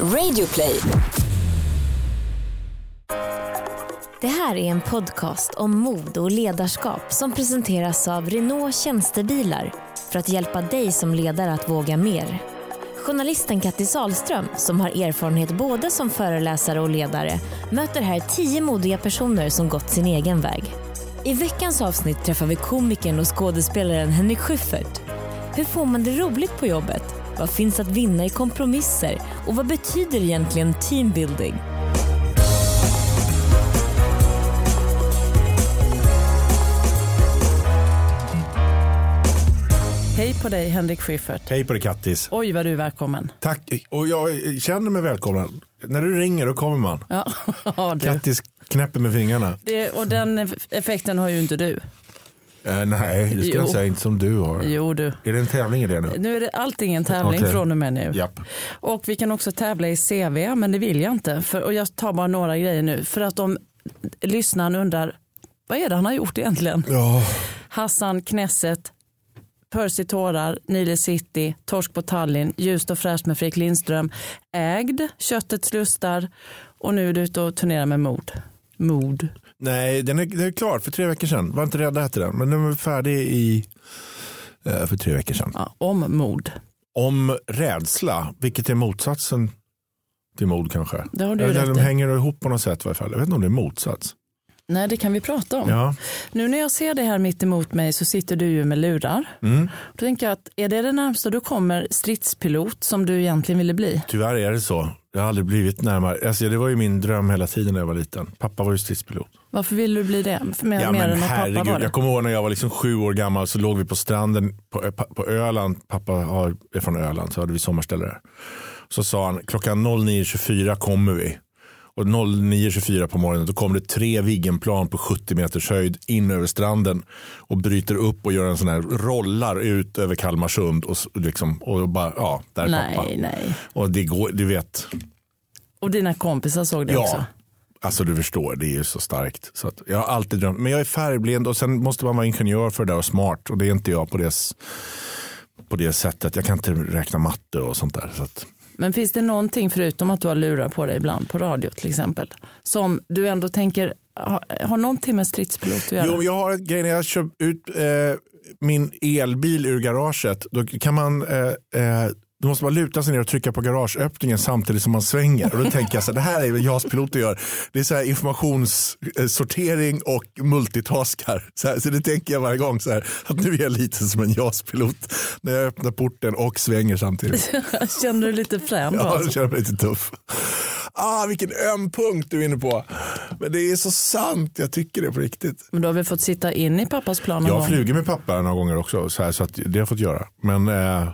Radioplay. Det här är en podcast om mod och ledarskap som presenteras av Renault Tjänstebilar för att hjälpa dig som ledare att våga mer. Journalisten Kattis Ahlström som har erfarenhet både som föreläsare och ledare, möter här tio modiga personer som gått sin egen väg. I veckans avsnitt träffar vi komikern och skådespelaren Henrik Schyffert. Hur får man det roligt på jobbet? Vad finns att vinna i kompromisser? Och vad betyder egentligen teambuilding? Hej på dig Henrik Schyffert. Hej på dig Kattis. Oj vad du är välkommen. Tack. Och jag känner mig välkommen. När du ringer då kommer man. Ja, ja, du. Kattis knäpper med fingrarna. Det, och den effekten har ju inte du. Eh, nej, det ska Jo. jag säga. Inte som du har. Jo du. Är det en tävling i det nu? Nu är det allting en tävling Okej. från och med nu. Japp. Och vi kan också tävla i CV, men det vill jag inte. För, och jag tar bara några grejer nu. För att om lyssnaren undrar, vad är det han har gjort egentligen? Ja. Hassan Knesset, Percy Tårar, Nile City, Torsk på Tallinn, Ljust och fräscht med Fredrik Lindström, Ägd, Köttets lustar och nu är du ute och turnerar med mod. Mod. Nej, den är, den är klar för tre veckor sedan. Var inte rädda hette den. Men den var färdig i, eh, för tre veckor sedan. Ja, om mod. Om rädsla, vilket är motsatsen till mod kanske. Det har du Eller rätt de i. hänger ihop på något sätt i varje fall. Jag vet inte om det är motsats. Nej, det kan vi prata om. Ja. Nu när jag ser det här mitt emot mig så sitter du ju med lurar. Mm. Då tänker jag att är det det närmsta du kommer stridspilot som du egentligen ville bli? Tyvärr är det så. Jag har aldrig blivit närmare. Alltså, det var ju min dröm hela tiden när jag var liten. Pappa var ju stridspilot. Varför ville du bli det? För Mer, Ja, mer men än att pappa herregud, var det? jag kommer ihåg när jag var liksom sju år gammal så låg vi på stranden på, på Öland. Pappa har, är från Öland så hade vi sommarställe där. Så sa han klockan 09.24 kommer vi. Och 09.24 på morgonen då kom det tre Viggenplan på 70 meters höjd in över stranden och bryter upp och gör en sån här rollar ut över Kalmarsund och, liksom, och bara ja, där är Nej, pappa. nej. Och det går, du vet, Och dina kompisar såg det Ja. också? Alltså du förstår, det är ju så starkt. Så att jag har alltid drömt, men jag är färgblind och sen måste man vara ingenjör för det där och smart och det är inte jag på det, på det sättet. Jag kan inte räkna matte och sånt där. Så att, Men finns det någonting förutom att du har lurar på dig ibland på radio till exempel som du ändå tänker har, har någonting med stridspilot att göra? jo, jag har en grej när jag kör ut eh, min elbil ur garaget. Då kan man eh, eh, då måste man luta sig ner och trycka på garageöppningen samtidigt som man svänger. Och då tänker jag så här, det här är vad JAS-piloter gör. Det är så här informationssortering och multitaskar. Så, här, så det tänker jag varje gång, så här, att nu är jag lite som en JAS-pilot. När jag öppnar porten och svänger samtidigt. Känner du lite frän då? Ja, jag känner mig lite tuff. Ah, vilken öm punkt du är inne på. Men det är så sant, jag tycker det på riktigt. Men du har väl fått sitta in i pappas plan någon Jag har flugit med pappa några gånger också, så, här, så att det har jag fått göra. Men eh,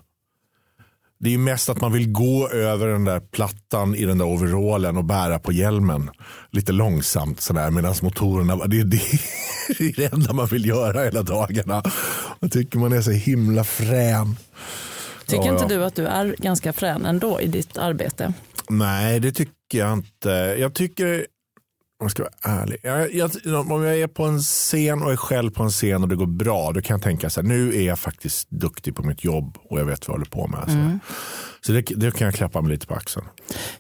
det är ju mest att man vill gå över den där plattan i den där overallen och bära på hjälmen lite långsamt sådär medan motorerna, det det, det är det enda man vill göra hela dagarna. Jag tycker man är så himla frän. Tycker Ja, inte ja. du att du är ganska frän ändå i ditt arbete? Nej, det tycker jag inte. Jag tycker, om jag ska vara ärlig, jag, jag, om jag är på en scen och är själv på en scen och det går bra, då kan jag tänka så här, nu är jag faktiskt duktig på mitt jobb och jag vet vad jag håller på med. Så, så det, det kan jag klappa mig lite på axeln.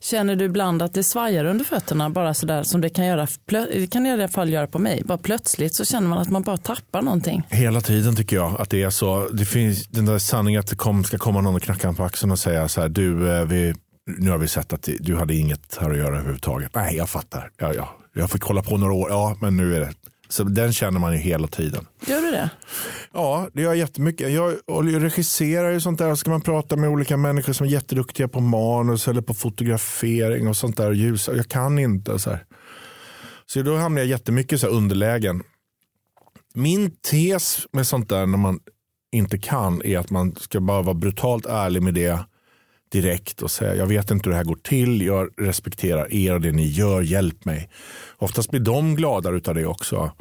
Känner du ibland att det svajar under fötterna bara sådär som det kan göra, det kan i alla fall göra på mig. Bara plötsligt så känner man att man bara tappar någonting. Hela tiden tycker jag att det är så. Det finns den där sanningen att det kom, ska komma någon och knacka på axeln och säga så här, du, eh, vi, nu har vi sett att du hade inget här att göra överhuvudtaget. Nej, jag fattar. Ja, ja. Jag fick hålla på några år, ja, men nu är det. Så den känner man ju hela tiden. Gör du det? Ja, det gör jag jättemycket. Jag regisserar ju sånt där. Ska man prata med olika människor som är jätteduktiga på manus eller på fotografering och sånt där. Ljus. Jag kan inte. Så, här. så då hamnar jag jättemycket så här underlägen. Min tes med sånt där när man inte kan är att man ska bara vara brutalt ärlig med det direkt och säga jag vet inte hur det här går till, jag respekterar er och det ni gör, hjälp mig. Oftast blir de gladare utav det också.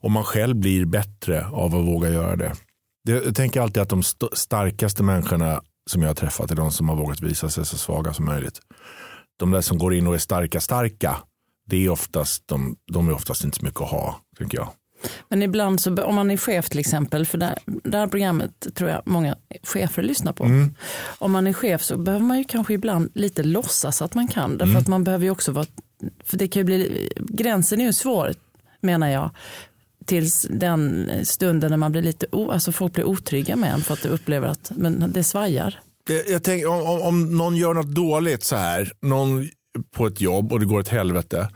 Och man själv blir bättre av att våga göra det. jag tänker alltid att de st- starkaste människorna som jag har träffat är de som har vågat visa sig så svaga som möjligt. De där som går in och är starka, starka, det är oftast, de, de är oftast inte så mycket att ha, tycker jag. Men ibland så, om man är chef till exempel, för det, här programmet tror jag många chefer lyssnar på. Mm. Om man är chef så behöver man ju kanske ibland lite låtsas att man kan. Därför Mm. att man behöver ju också vara, för det kan ju bli, gränsen är ju svår menar jag. Tills den stunden när man blir lite, o, alltså folk blir otrygga med en för att de upplever att men det svajar. Jag, jag tänker, om, om, om någon gör något dåligt så här, någon på ett jobb och det går åt helvete.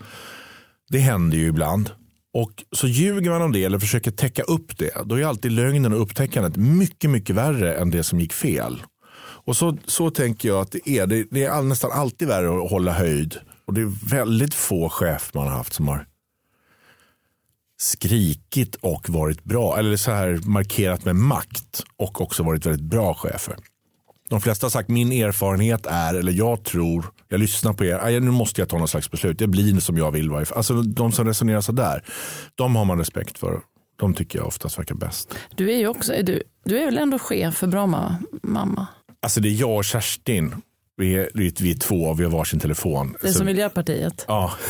Det händer ju ibland. Och så ljuger man om det eller försöker täcka upp det. Då är alltid lögnen och upptäckandet mycket, mycket värre än det som gick fel. Och så, så tänker jag att det är. Det, det är all, nästan alltid värre att hålla höjd. Och det är väldigt få chefer man har haft som har skrikit och varit bra. Eller så här markerat med makt och också varit väldigt bra chefer. De flesta har sagt min erfarenhet är, eller jag tror, jag lyssnar på er, nu måste jag ta något slags beslut, det blir som jag vill. Alltså de som resonerar så där, de har man respekt för. De tycker jag oftast verkar bäst. Du är ju också, du, du är väl ändå chef för Bromma mamma? Alltså det är jag och Kerstin, vi är, vi är två och vi har varsin telefon. Det är Så- som Miljöpartiet. Ja.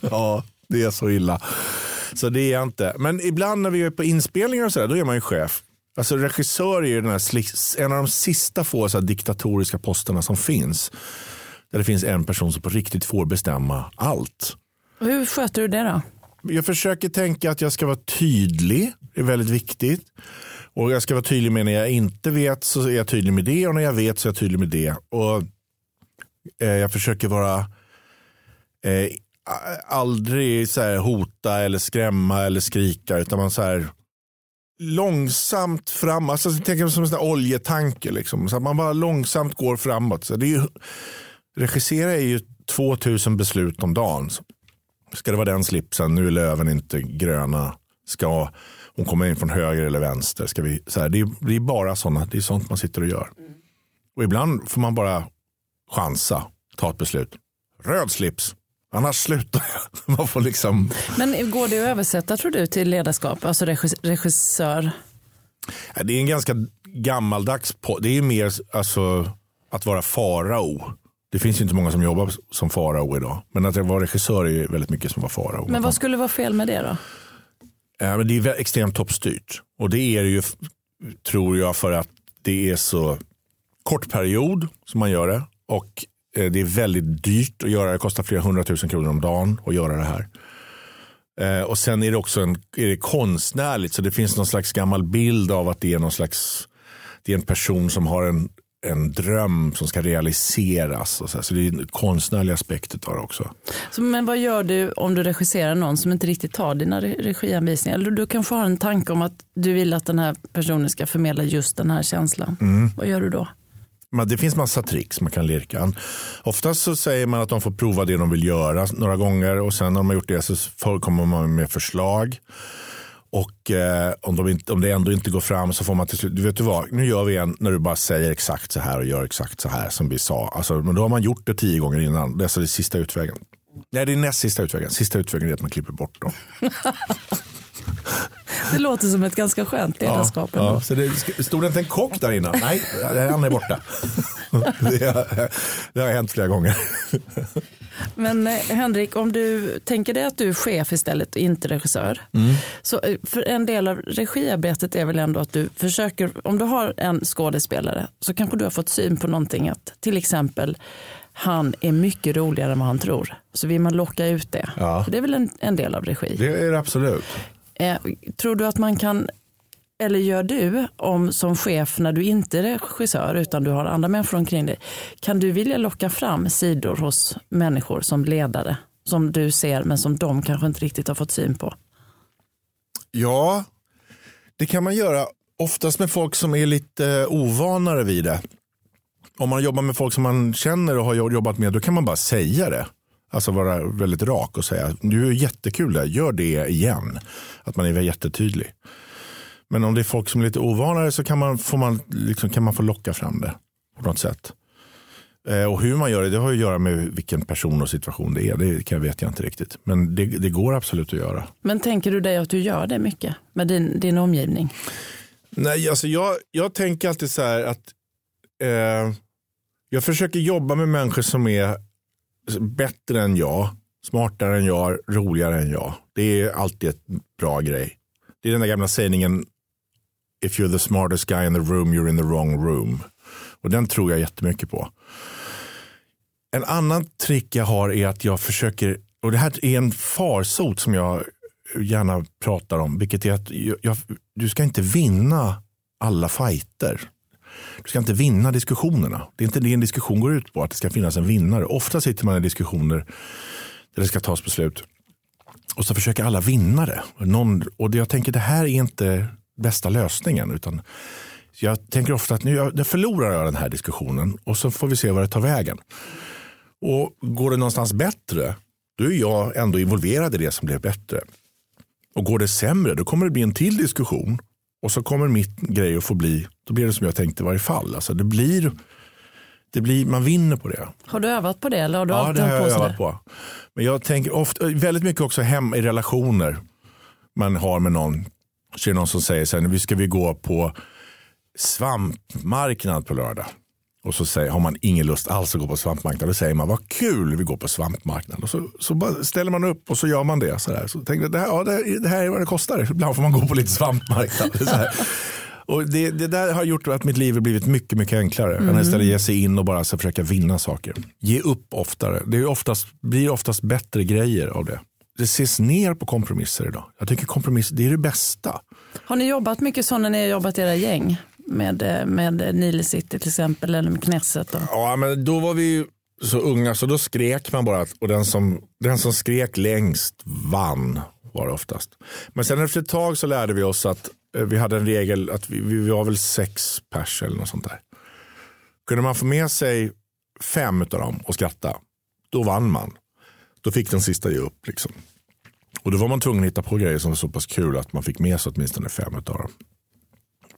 ja, det är så illa. Så det är jag inte. Men ibland när vi är på inspelningar och så där, då är man ju chef. Alltså regissör är ju den här, en av de sista få så diktatoriska posterna som finns. Där det finns en person som på riktigt får bestämma allt. Och Hur sköter du det då? Jag försöker tänka att jag ska vara tydlig. Det är väldigt viktigt. Och jag ska vara tydlig med när jag inte vet så är jag tydlig med det och när jag vet så är jag tydlig med det. Och eh, Jag försöker vara eh, aldrig så hota eller skrämma eller skrika utan man så här långsamt fram, alltså tänk mig som en sån oljetanke liksom. Så att man bara långsamt går framåt. Så det är ju, regissera är ju 2000 beslut om dagen. Ska det vara den slipsen? Nu är löven inte gröna. Ska hon komma in från höger eller vänster? Ska vi, så här, det, är, det är bara sådana, det är sånt man sitter och gör. Och ibland får man bara chansa, ta ett beslut. Röd slips, annars slutar jag. Man får liksom, Men går det att översätta tror du till ledarskap, alltså regis- regissör? det är en ganska gammaldags, po- det är mer alltså, att vara farao. Det finns ju inte många som jobbar som farao idag. Men att vara regissör är ju väldigt mycket som vara farao. Men vad skulle vara fel med det då? Det är extremt toppstyrt. Och det är det ju, tror jag, för att det är så kort period som man gör det. Och det är väldigt dyrt att göra det. Det kostar flera hundratusen kronor om dagen att göra det här. Eh, och sen är det också en, är det konstnärligt. Så det finns någon slags gammal bild av att det är någon slags, det är en person som har en, en dröm som ska realiseras. Och så, här. så det är en konstnärlig aspekt av det också. Så, men vad gör du om du regisserar någon som inte riktigt tar dina re- regianvisningar? Eller du kanske har en tanke om att du vill att den här personen ska förmedla just den här känslan. Vad gör du då? Men det finns massa tricks man kan lirka. Oftast så säger man att de får prova det de vill göra några gånger och sen när de har gjort det så kommer man med förslag. Och eh, om, de inte, om det ändå inte går fram så får man till slut, du vet du vad, nu gör vi en när du bara säger exakt så här och gör exakt så här som vi sa. Alltså, men då har man gjort det tio gånger innan, det är alltså det sista utvägen. Nej, det är näst sista utvägen. Sista utvägen är att man klipper bort dem. Det låter som ett ganska skönt ledarskap. Ja, så det, stod det inte en kock där innan? Nej, han är borta. det, har, det har hänt flera gånger. Men eh, Henrik, om du tänker dig att du är chef istället och inte regissör. Så eh, för en del av regiarbetet är väl ändå att du försöker, om du har en skådespelare så kanske du har fått syn på någonting att till exempel han är mycket roligare än vad han tror. Så vill man locka ut det. Ja. Det är väl en, en del av regi. Det är det absolut. Eh, tror du att man kan, eller gör du om som chef när du inte är regissör utan du har andra människor omkring dig, kan du vilja locka fram sidor hos människor som ledare som du ser men som de kanske inte riktigt har fått syn på? Ja, det kan man göra. Oftast med folk som är lite eh, ovanare vid det. Om man jobbar med folk som man känner och har jobbat med, då kan man bara säga det. Alltså vara väldigt rak och säga, du är jättekul där, gör det igen. Att man är jättetydlig. Men om det är folk som är lite ovanare så kan man, får man, liksom, kan man få locka fram det på något sätt. Eh, och hur man gör det, det har att göra med vilken person och situation det är. Det kan, vet jag inte riktigt. Men det, det går absolut att göra. Men tänker du dig att du gör det mycket med din, din omgivning? Nej, alltså jag, jag tänker alltid så här att eh, jag försöker jobba med människor som är bättre än jag smartare än jag, roligare än jag. Det är alltid ett bra grej. Det är den där gamla sägningen if you're the smartest guy in the room you're in the wrong room. Och den tror jag jättemycket på. En annan trick jag har är att jag försöker, och det här är en farsot som jag gärna pratar om, vilket är att jag, du ska inte vinna alla fighter. Du ska inte vinna diskussionerna. Det är inte det en diskussion går ut på, att det ska finnas en vinnare. Ofta sitter man i diskussioner där det ska tas beslut och så försöker alla vinna det. Någon, och jag tänker det här är inte bästa lösningen. Utan jag tänker ofta att nu jag förlorar jag den här diskussionen och så får vi se vad det tar vägen. Och Går det någonstans bättre, då är jag ändå involverad i det som blev bättre. Och Går det sämre, då kommer det bli en till diskussion. Och så kommer mitt grej att få bli, då blir det som jag tänkte i varje fall. Alltså det blir, det blir, man vinner på det. Har du övat på det? Eller har du ja, det har jag övat på. Men jag tänker ofta, väldigt mycket också hem i relationer man har med någon. Så är det någon som säger så här, nu ska vi gå på svampmarknad på lördag. Och så säger, har man ingen lust alls att gå på svampmarknad. Då säger man vad kul vi går på svampmarknad. Och så, så ställer man upp och så gör man det. Så, där. så tänkte jag, det här, ja, det, det här är vad det kostar. Ibland får man gå på lite svampmarknad. Och det, det, där har gjort att mitt liv har blivit mycket, mycket enklare. Mm. Än istället ge sig in och bara så försöka vinna saker. Ge upp oftare. Det är oftast, blir oftast bättre grejer av det. Det ses ner på kompromisser idag. Jag tycker kompromisser, det är det bästa. Har ni jobbat mycket så när ni har jobbat i era gäng? Med, eh, med Nile City till exempel eller med Knesset? Då. Ja, men då var vi så unga så då skrek man bara och den som, den som skrek längst vann var det oftast. Men sen efter ett tag så lärde vi oss att eh, vi hade en regel att vi, vi var väl sex pers eller något sånt där. Kunde man få med sig fem av dem och skratta, då vann man. Då fick den sista ge upp. Liksom. Och då var man tvungen att hitta på grejer som var så pass kul att man fick med sig åtminstone fem av dem.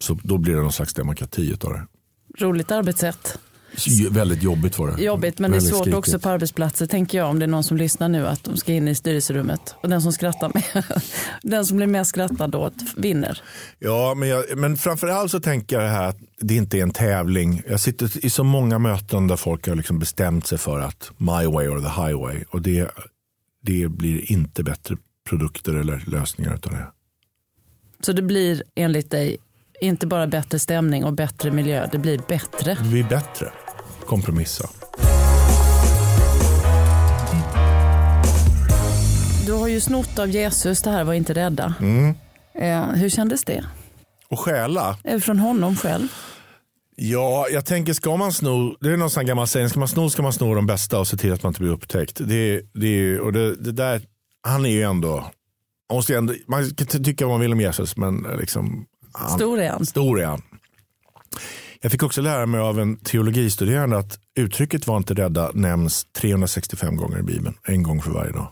Så då blir det någon slags demokrati av det. Roligt arbetssätt. Väldigt jobbigt var det. Jobbigt men Väldigt det är svårt skrikigt. också på arbetsplatser tänker jag om det är någon som lyssnar nu att de ska in i styrelserummet och den som skrattar med, den som blir mest skrattad då vinner. Ja men, jag, men framförallt så tänker jag det här att det inte är en tävling. Jag sitter i så många möten där folk har liksom bestämt sig för att my way or the highway och det, det blir inte bättre produkter eller lösningar utav det. Så det blir enligt dig inte bara bättre stämning och bättre miljö, det blir bättre. Det blir bättre. Kompromissa. Du har ju snott av Jesus, det här var inte rädda. Mm. Eh, hur kändes det? Och stjäla? Från honom själv? Ja, jag tänker ska man sno, det är någon sån gammal sägning, ska man sno ska man sno de bästa och se till att man inte blir upptäckt. Det, det, och det, det där, han är ju ändå, man, måste ändå, man kan tycka vad man vill om Jesus, men liksom, han, stor är han. Stor är han. Jag fick också lära mig av en teologistuderande att uttrycket var inte rädda nämns 365 gånger i Bibeln. En gång för varje dag.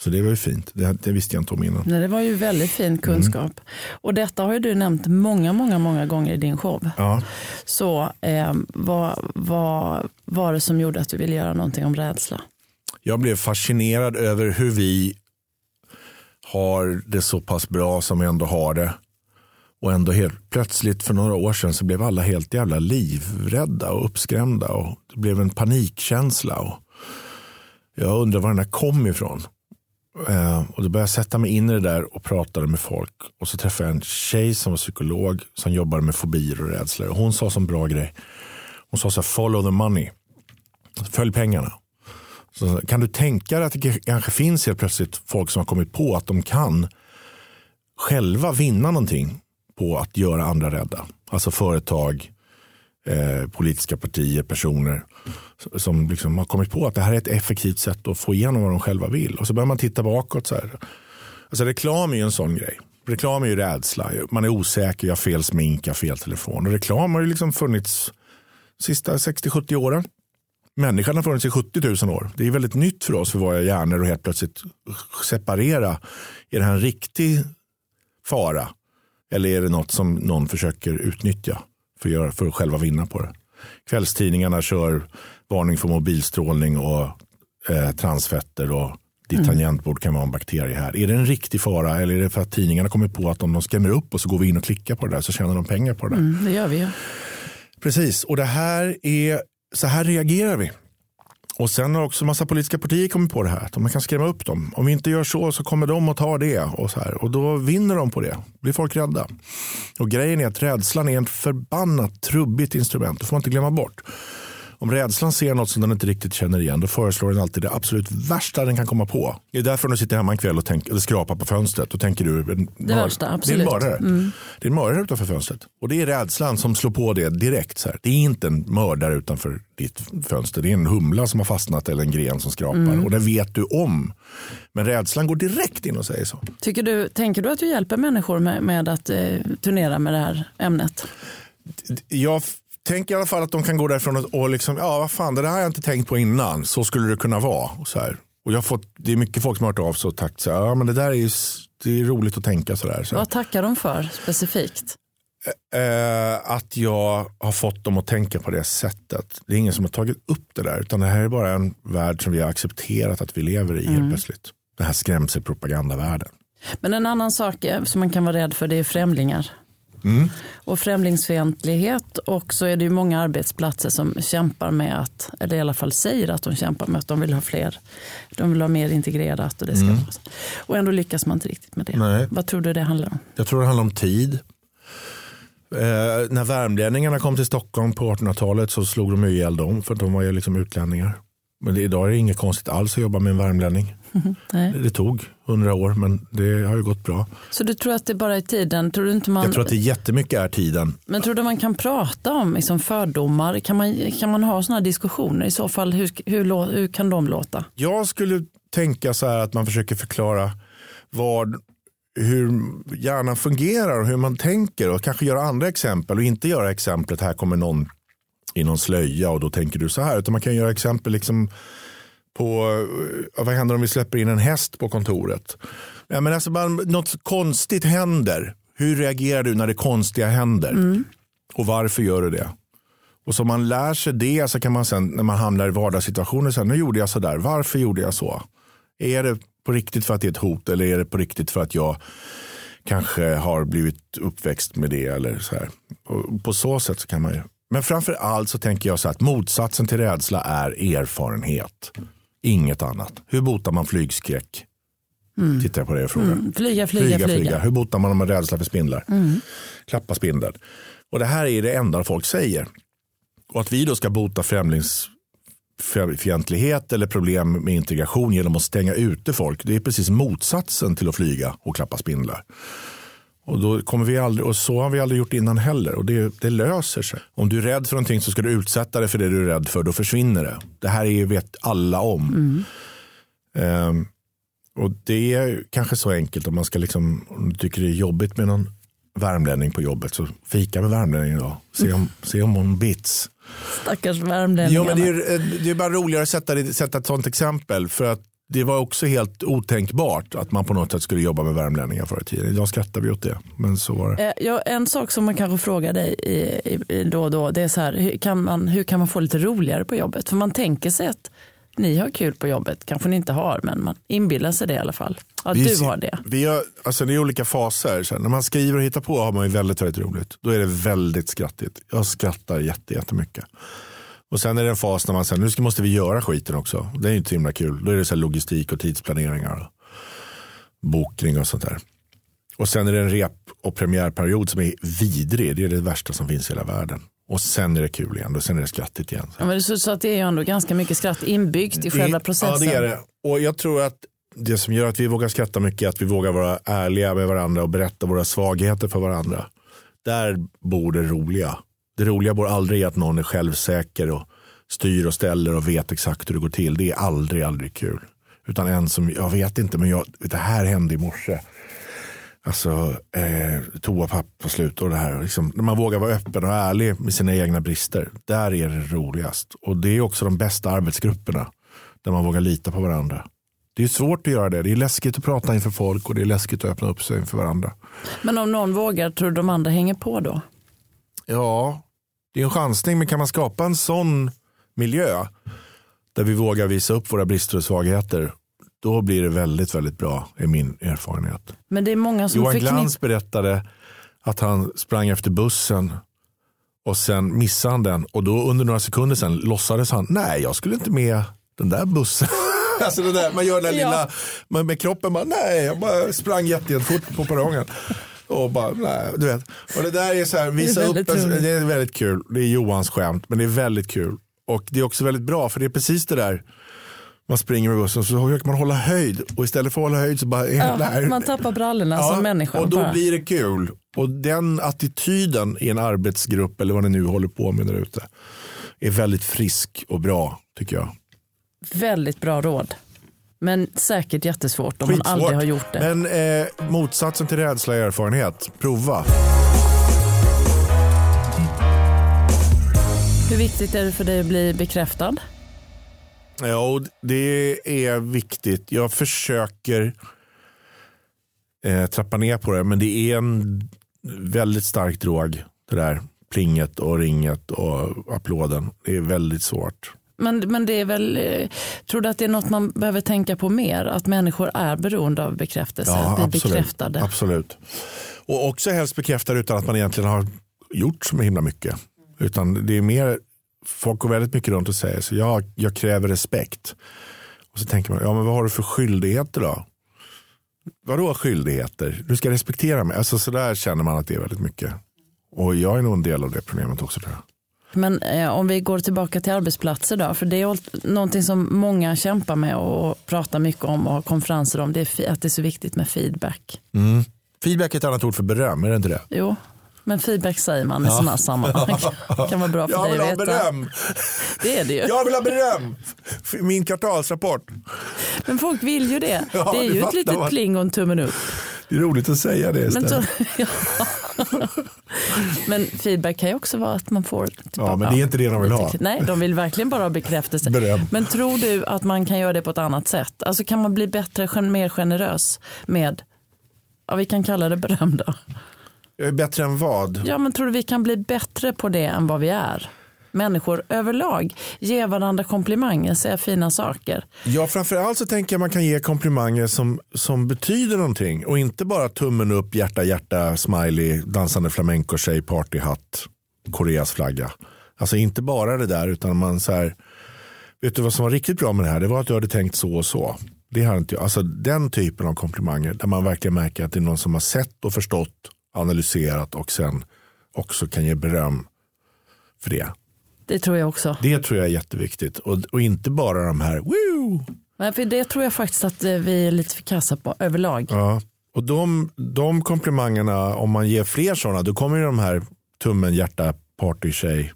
Så det var ju fint. Det, det, visste jag inte om innan. Nej, det var ju väldigt fin kunskap. Mm. Och detta har ju du nämnt många, många, många gånger i din show. Ja. Så eh, vad, vad var det som gjorde att du ville göra någonting om rädsla? Jag blev fascinerad över hur vi har det så pass bra som vi ändå har det. Och ändå helt plötsligt för några år sedan så blev alla helt jävla livrädda och uppskrämda. Och det blev en panikkänsla. Och jag undrar var den där kom ifrån. Eh, och då började jag sätta mig in i det där och pratade med folk. Och så träffade jag en tjej som var psykolog som jobbade med fobier och rädslor. Och hon sa som bra grej. Hon sa så här, follow the money. Följ pengarna. Så kan du tänka dig att det kanske finns helt plötsligt folk som har kommit på att de kan själva vinna någonting på att göra andra rädda. Alltså företag, eh, politiska partier, personer som liksom har kommit på att det här är ett effektivt sätt att få igenom vad de själva vill. Och så börjar man titta bakåt. Så här. Alltså reklam är ju en sån grej. Reklam är ju rädsla. Man är osäker, jag har fel smink, jag har fel telefon. Och reklam har ju liksom funnits de sista 60-70 åren. Människan har funnits i 70 000 år. Det är väldigt nytt för oss för våra hjärnor att helt plötsligt separera. Är det här en riktig fara? Eller är det något som någon försöker utnyttja för att, göra, för att själva vinna på det? Kvällstidningarna kör varning för mobilstrålning och eh, transfetter och ditt mm. tangentbord kan vara en bakterie här. Är det en riktig fara eller är det för att tidningarna kommer på att om de skrämmer upp och så går vi in och klickar på det där så tjänar de pengar på det där. Mm, det gör vi ju. Precis, och det här är, så här reagerar vi. Och sen har också massa politiska partier kommit på det här. Att man kan skrämma upp dem. Om vi inte gör så så kommer de att ta det. Och, så här. och då vinner de på det. blir folk rädda. Och grejen är att rädslan är ett förbannat trubbigt instrument. Det får man inte glömma bort. Om rädslan ser något som den inte riktigt känner igen då föreslår den alltid det absolut värsta den kan komma på. Det är därför du sitter hemma en kväll och tänk, eller skrapar på fönstret och tänker du en det värsta, absolut. Det är en mördare. Mm. Det är en mördare utanför fönstret. Och det är rädslan som slår på det direkt. Så här. Det är inte en mördare utanför ditt fönster. Det är en humla som har fastnat eller en gren som skrapar. Mm. Och det vet du om. Men rädslan går direkt in och säger så. Tycker du, tänker du att du hjälper människor med, med att eh, turnera med det här ämnet? Jag tänk i alla fall att de kan gå därifrån och, och liksom, ja vad fan det där har jag inte tänkt på innan. Så skulle det kunna vara. Och så här. Och jag har fått, det är mycket folk som har hört av sig och tackat. Ja men det där är ju det är roligt att tänka sådär. Så. Vad tackar de för specifikt? Eh, att jag har fått dem att tänka på det sättet. Det är ingen som har tagit upp det där. Utan det här är bara en värld som vi har accepterat att vi lever i mm. helt plötsligt. Den här skrämselpropagandavärlden. Men en annan sak som man kan vara rädd för det är främlingar. Mm. Och främlingsfientlighet och så är det ju många arbetsplatser som kämpar med att, eller i alla fall säger att de kämpar med att de vill ha fler, de vill ha mer integrerat och det ska mm. Och ändå lyckas man inte riktigt med det. Nej. Vad tror du det handlar om? Jag tror det handlar om tid. Eh, när värmlänningarna kom till Stockholm på 1800-talet så slog de ihjäl dem för de var ju liksom utlänningar. Men idag är det inget konstigt alls att jobba med en värmlänning. Nej. Det tog hundra år men det har ju gått bra. Så du tror att det bara är tiden? Tror du inte man... Jag tror att det jättemycket är tiden. Men tror du man kan prata om liksom fördomar? Kan man, kan man ha sådana diskussioner? I så fall, hur, hur, hur kan de låta? Jag skulle tänka så här att man försöker förklara vad hur hjärnan fungerar och hur man tänker och kanske göra andra exempel och inte göra exemplet här kommer någon i någon slöja och då tänker du så här utan man kan göra exempel liksom på vad händer om vi släpper in en häst på kontoret. Ja, men alltså bara, något konstigt händer. Hur reagerar du när det konstiga händer? Mm. Och varför gör du det? Och så man lär sig det så kan man sen när man hamnar i vardagssituationer säga nu gjorde jag så där. Varför gjorde jag så? Är det på riktigt för att det är ett hot eller är det på riktigt för att jag kanske har blivit uppväxt med det eller så här. Och på så sätt så kan man ju. Men framför allt så tänker jag så att motsatsen till rädsla är erfarenhet. Inget annat. Hur botar man flygskräck? Mm. Tittar jag på det och frågar. Mm. Flyga, flyga, flyga, flyga, Hur botar man med rädsla för spindlar? Mm. Klappa spindel. Och det här är det enda folk säger. Och att vi då ska bota främlingsfientlighet eller problem med integration genom att stänga ute folk. Det är precis motsatsen till att flyga och klappa spindlar. Och, då kommer vi aldrig, och så har vi aldrig gjort innan heller. Och det, det, löser sig. Om du är rädd för någonting så ska du utsätta dig för det du är rädd för. Då försvinner det. Det här är, vet alla om. Mm. Um, och Det är kanske så enkelt om man ska liksom, om du tycker det är jobbigt med någon värmlänning på jobbet så fika med värmlänningen då. Se om, se om hon bits. Stackars värmlänningarna. Jo, men det, är, det är bara roligare att sätta, sätta ett sånt exempel. För att det var också helt otänkbart att man på något sätt skulle jobba med värmlänningar förr i tiden. Idag skrattar vi åt det, men så var det. Eh, ja, en sak som man kanske frågar dig i, då och då, det är så här, hur kan, man, hur kan man få lite roligare på jobbet? För man tänker sig att ni har kul på jobbet, kanske ni inte har, men man inbillar sig det i alla fall. Att vi, du har det. Vi har, alltså det är olika faser. Så när man skriver och hittar på har man ju väldigt, väldigt roligt. Då är det väldigt skrattigt. Jag skrattar jättemycket. Och sen är det en fas när man säger nu måste vi göra skiten också. Det är inte så himla kul. Då är det så logistik och tidsplaneringar. Och bokning och sånt där. Och sen är det en rep och premiärperiod som är vidrig. Det är det värsta som finns i hela världen. Och sen är det kul igen och sen är det skrattigt igen. Ja, men så, så att det är ju ändå ganska mycket skratt inbyggt i själva processen. Ja det är det. Och jag tror att det som gör att vi vågar skratta mycket är att vi vågar vara ärliga med varandra och berätta våra svagheter för varandra. Där bor det roliga. Det roliga bor aldrig i att någon är självsäker och styr och ställer och vet exakt hur det går till. Det är aldrig, aldrig kul. Utan en som, jag vet inte, men jag, det här hände i morse. Alltså eh, toapapper slut och det här. Liksom, när man vågar vara öppen och ärlig med sina egna brister. Där är det roligast. Och det är också de bästa arbetsgrupperna. Där man vågar lita på varandra. Det är svårt att göra det. Det är läskigt att prata inför folk och det är läskigt att öppna upp sig inför varandra. Men om någon vågar, tror du de andra hänger på då? Ja, det är en chansning. Men kan man skapa en sån miljö där vi vågar visa upp våra brister och svagheter då blir det väldigt, väldigt bra i min erfarenhet. Men det är många som Johan förknipp... Glans berättade att han sprang efter bussen och sen missade han den och då under några sekunder sen låtsades han, nej jag skulle inte med den där bussen. alltså det där, man gör den där Ja. lilla, man, med kroppen bara, nej, jag bara sprang jätte- jättefort på perrongen. Och bara, nej, du vet. Och det där är så här, visa Det är upp, en, det är väldigt kul. Det är Johans skämt, men det är väldigt kul. Och det är också väldigt bra, för det är precis det där, man springer med bussen så försöker man hålla höjd och istället för att hålla höjd så bara Ja, där. man tappar brallorna som människa. Och då bara. blir det kul. Och den attityden i en arbetsgrupp eller vad ni nu håller på med där ute är väldigt frisk och bra tycker jag. Väldigt bra råd. Men säkert jättesvårt om man Skitsvårt. aldrig har gjort det. Men eh, motsatsen till rädsla är erfarenhet. Prova. Hur viktigt är det för dig att bli bekräftad? Ja, det är viktigt. Jag försöker eh, trappa ner på det men det är en väldigt stark drog. Det där plinget och ringet och applåden. Det är väldigt svårt. Men, men det är väl, eh, tror du att det är något man behöver tänka på mer? Att människor är beroende av bekräftelse, att bli absolut. bekräftade. absolut. Och också helst bekräftad utan att man egentligen har gjort så himla mycket. Utan det är mer, folk går väldigt mycket runt och säger så jag, jag kräver respekt. Och så tänker man, ja men vad har du för skyldigheter då? Vadå skyldigheter? Du ska respektera mig. Alltså så där känner man att det är väldigt mycket. Och jag är nog en del av det problemet också tror jag. Men eh, om vi går tillbaka till arbetsplatser då, för det är någonting som många kämpar med och pratar mycket om och har konferenser om, det är att det är så viktigt med feedback. Feedback är ett annat ord för beröm, är det inte det? Jo, men feedback säger man i sådana här sammanhang. kan vara bra för Jag dig vill att ha veta. beröm! Det är det ju. Jag vill ha beröm! Min kvartalsrapport. Men folk vill ju det. Ja, det är det ju ett litet man. pling och en tummen upp. Det är roligt att säga det Men, istället. så, ja. men feedback kan ju också vara att man får tillbaka. Ja, men det är inte det de vill ha. Nej, de vill verkligen bara ha bekräftelse. Beröm. Men tror du att man kan göra det på ett annat sätt? Alltså kan man bli bättre, mer generös med, ja vi kan kalla det beröm då. Jag är bättre än vad? Ja men tror du vi kan bli bättre på det än vad vi är? Människor överlag, ge varandra komplimanger, säga fina saker. Ja, framförallt så tänker jag man kan ge komplimanger som, som betyder någonting och inte bara tummen upp, hjärta, hjärta, smiley, dansande flamenco-tjej, partyhatt, Koreas flagga. Alltså inte bara det där utan man så här, vet du vad som var riktigt bra med det här? Det var att du hade tänkt så och så. Det har inte jag. Alltså den typen av komplimanger där man verkligen märker att det är någon som har sett och förstått, analyserat och sen också kan ge beröm för det. Det tror jag också. Det tror jag är jätteviktigt och, och inte bara de här woo! Men för det tror jag faktiskt att eh, vi är lite för kassa på överlag. Ja. Och de, de komplimangerna, om man ger fler sådana, då kommer ju de här tummen, hjärta, partytjej,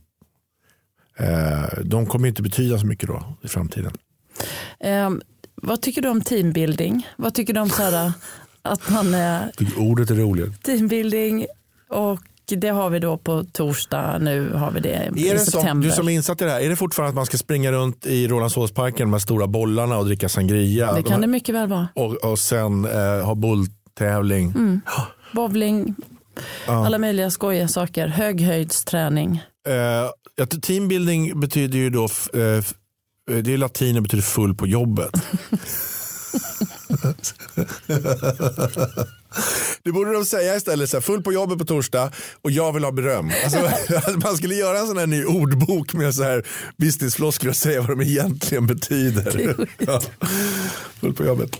eh, de kommer inte betyda så mycket då i framtiden. Ehm, vad tycker du om teambuilding? Vad tycker du om så här, att man är ordet är roligt. teambuilding och det har vi då på torsdag. Nu har vi det Är i det som, september. du som är insatt i det här, är det fortfarande att man ska springa runt i Rålambshovsparken med stora bollarna och dricka sangria? det De kan här- det mycket väl vara. och, och sen eh, ha bulltävling. Mm. Bowling, alla möjliga skojiga saker. Höghöjdsträning. Eh, ja, teambuilding betyder ju då, eh, f- det är latin och betyder full på jobbet. Det borde de säga istället, så här, full på jobbet på torsdag och jag vill ha beröm. Alltså, man skulle göra en sån här ny ordbok med så här businessfloskler och säga vad de egentligen betyder. Ja. Full på jobbet.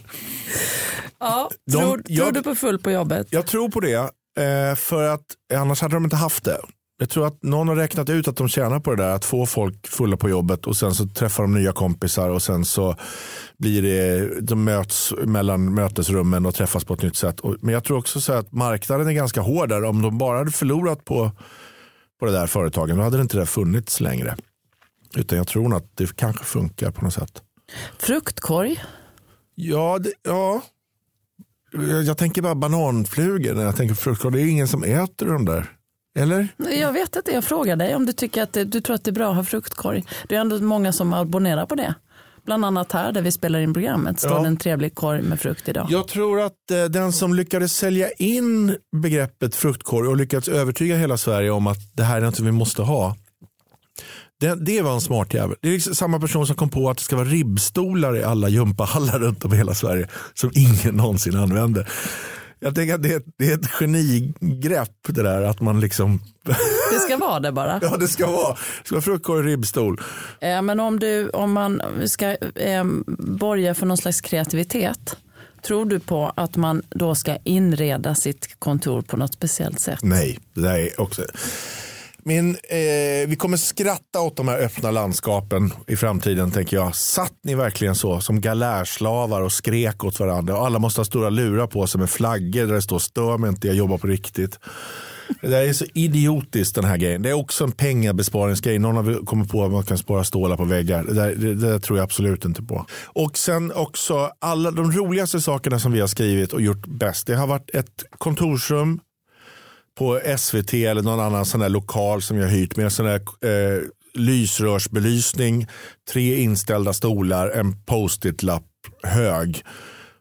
Ja, De- tror, jag- tror du på full på jobbet? Jag tror på det, eh, för att annars hade de inte haft det. Jag tror att någon har räknat ut att de tjänar på det där, att få folk fulla på jobbet och sen så träffar de nya kompisar och sen så blir det, de möts mellan mötesrummen och träffas på ett nytt sätt. Men jag tror också så att marknaden är ganska hård där. Om de bara hade förlorat på, på det där företagen då hade det inte det funnits längre. Utan jag tror att det kanske funkar på något sätt. Fruktkorg? Ja, det, ja. Jag, jag tänker bara bananflugor när jag tänker fruktkorg. Det är ingen som äter de där. Eller? Jag vet inte, jag frågar dig om du tycker att det, du tror att det är bra att ha fruktkorg. Det är ändå många som abonnerar på det. Bland annat här där vi spelar in programmet står Ja. en trevlig korg med frukt idag. Jag tror att eh, den som lyckades sälja in begreppet fruktkorg och lyckats övertyga hela Sverige om att det här är något vi måste ha. Det, det var en smart jävel. Det är liksom samma person som kom på att det ska vara ribbstolar i alla gympahallar runt om i hela Sverige som ingen någonsin använder. Jag tänker att det är, det är ett genigrepp det där att man liksom, Det ska vara det bara. ja det ska vara, det ska vara fruktkorg och ribbstol. Eh, Men om, du, om man ska eh, borga för någon slags kreativitet, tror du på att man då ska inreda sitt kontor på något speciellt sätt? Nej, det där är också. Min, eh, vi kommer skratta åt de här öppna landskapen i framtiden tänker jag. Satt ni verkligen så som galärslavar och skrek åt varandra och alla måste ha stora lurar på sig med flaggor där det står stör mig inte, jag jobbar på riktigt. Det där är så idiotiskt den här grejen. Det är också en pengabesparingsgrej. Någon har kommit på att man kan spara stålar på väggar. Det, där, det, det där tror jag absolut inte på. Och sen också alla de roligaste sakerna som vi har skrivit och gjort bäst. Det har varit ett kontorsrum på SVT eller någon annan sån där lokal som jag hyrt med sån där eh, lysrörsbelysning, tre inställda stolar, en post-it-lapp hög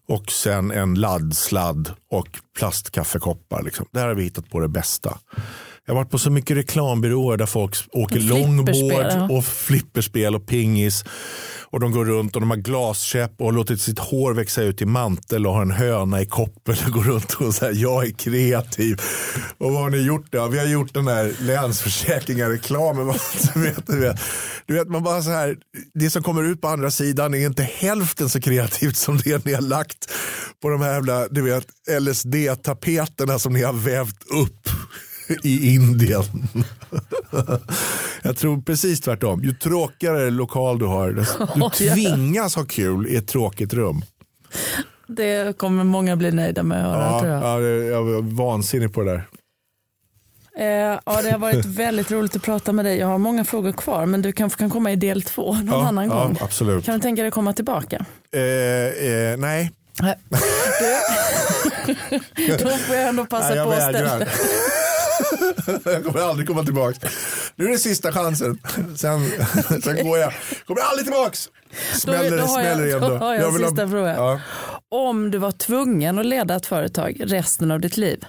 och sen en laddsladd och plastkaffekoppar. Liksom. Där har vi hittat på det bästa. Jag har varit på så mycket reklambyråer där folk åker ja. och flipperspel och pingis. Och de går runt och de har glaskäpp och har låtit sitt hår växa ut i mantel och har en höna i koppel och går runt och säger jag är kreativ. Och vad har ni gjort då? Vi har gjort den här Länsförsäkringar-reklamen. du, vet, du, vet, du vet, man bara så här, det som kommer ut på andra sidan är inte hälften så kreativt som det ni har lagt på de här jävla du vet, LSD-tapeterna som ni har vävt upp i Indien. Jag tror precis tvärtom. Ju tråkigare lokal du har, du tvingas ha kul i ett tråkigt rum. Det kommer många bli nöjda med att höra Ja, tror jag. ja, jag var vansinnig på det där. Eh, ja, det har varit väldigt roligt att prata med dig. Jag har många frågor kvar men du kanske kan komma i del två någon Ja, annan ja, gång. absolut. Kan du tänka dig att komma tillbaka? Eh, eh, nej, då får jag ändå passa nej jag på att ställa. jag kommer aldrig komma tillbaka. Nu är det sista chansen. Sen, sen går jag. Kommer aldrig tillbaks. Smäller, då det har jag- smäller igen då då. har jag ha- sista frågan. Ja. Om du var tvungen att leda ett företag resten av ditt liv,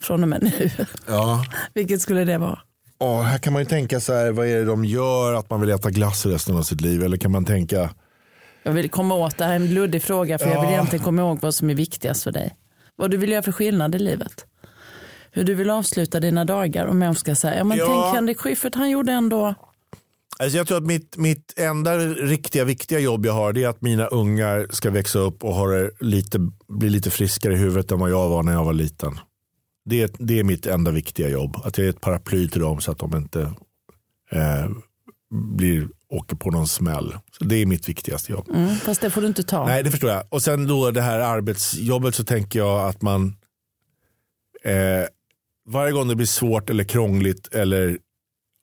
från och med nu, Ja. vilket skulle det vara? Ja, här kan man ju tänka så här, vad är det de gör att man vill äta glass resten av sitt liv? Eller kan man tänka, Jag vill komma åt, det här är en luddig fråga för jag vill Ja. egentligen komma ihåg vad som är viktigast för dig. Vad du vill göra för skillnad i livet. Hur du vill avsluta dina dagar om jag ska säga, ja men Ja. tänk Henrik Schyffert, han gjorde ändå, Alltså jag tror att mitt, mitt enda riktiga viktiga jobb jag har det är att mina ungar ska växa upp och ha lite, bli lite friskare i huvudet än vad jag var när jag var liten. Det är, det är mitt enda viktiga jobb. Att jag är ett paraply till dem så att de inte eh, blir, åker på någon smäll. Så det är mitt viktigaste jobb. mm, fast det får du inte ta. Nej, det förstår jag. Och sen då det här arbetsjobbet så tänker jag att man eh, varje gång det blir svårt eller krångligt eller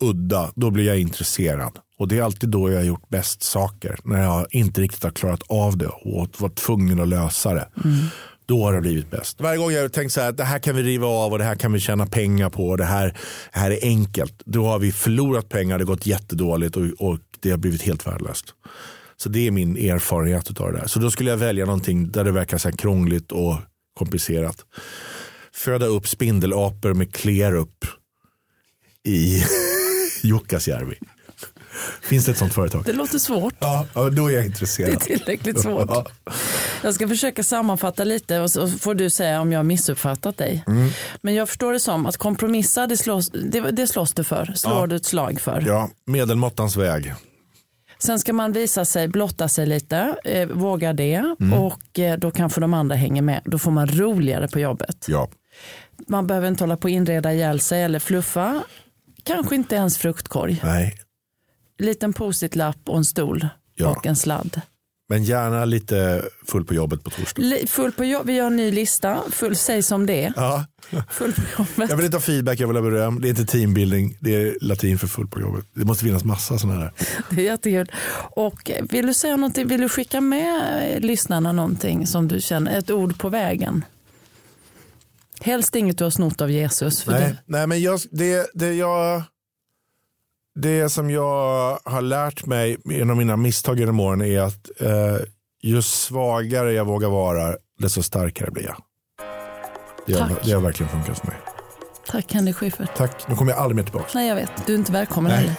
udda, då blir jag intresserad. Och det är alltid då jag har gjort bäst saker. När jag inte riktigt har klarat av det och var tvungen att lösa det. Då har det blivit bäst. Varje gång jag har tänkt så här, det här kan vi riva av och det här kan vi tjäna pengar på. Och det, här, det här är enkelt. Då har vi förlorat pengar, det har gått jättedåligt och, och det har blivit helt värdelöst. Så det är min erfarenhet av det där. Så då skulle jag välja någonting där det verkar så här krångligt och komplicerat. Föda upp spindelapor med Clearup i Jukkasjärvi. Finns det ett sånt företag? Det låter svårt. Ja, då är jag Det är intresserad. tillräckligt svårt. Ja. Jag ska försöka sammanfatta lite och så får du säga om jag har missuppfattat dig. Mm. Men jag förstår det som att kompromissa, det slås, det, det slåss du för, slår Ja. du ett slag för. Ja, medelmåttans väg. Sen ska man visa sig, blotta sig lite, eh, våga det Mm. och eh, då kanske de andra hänger med. Då får man roligare på jobbet. Ja. Man behöver inte hålla på att inreda ihjäl sig eller fluffa. Kanske inte ens fruktkorg. Nej, Liten post-it-lapp och en stol Ja. och en sladd. men gärna lite full på jobbet på torsdag. Full på jobb, vi gör en ny lista, full, säg som det är. Ja. Full på jobbet. Jag vill inte ha feedback, jag vill ha beröm. Det är inte teambuilding, det är latin för full på jobbet. Det måste finnas massa sådana här. Det är jättekul. Och vill du säga någonting, vill du skicka med eh, lyssnarna någonting som du känner, ett ord på vägen? Helst inget du har snott av Jesus. För Nej, det, nej men jag, det, det, jag, det som jag har lärt mig genom mina misstag genom åren är att eh, ju svagare jag vågar vara, desto starkare blir jag. Det har, Tack. det har verkligen funkat för mig. tack Henrik Schyffert. Tack, nu kommer jag aldrig mer tillbaka. Nej jag vet, du är inte välkommen heller.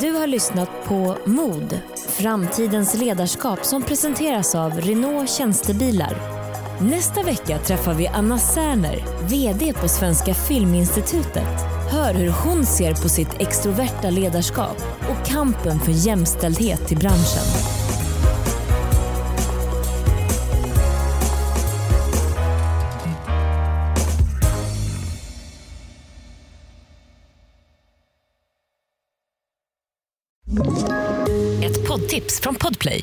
Du har lyssnat på Mod, framtidens ledarskap som presenteras av Renault Tjänstebilar. Nästa vecka träffar vi Anna Särner, VD på Svenska Filminstitutet. Hör hur hon ser på sitt extroverta ledarskap och kampen för jämställdhet i branschen. Ett poddtips från Podplay.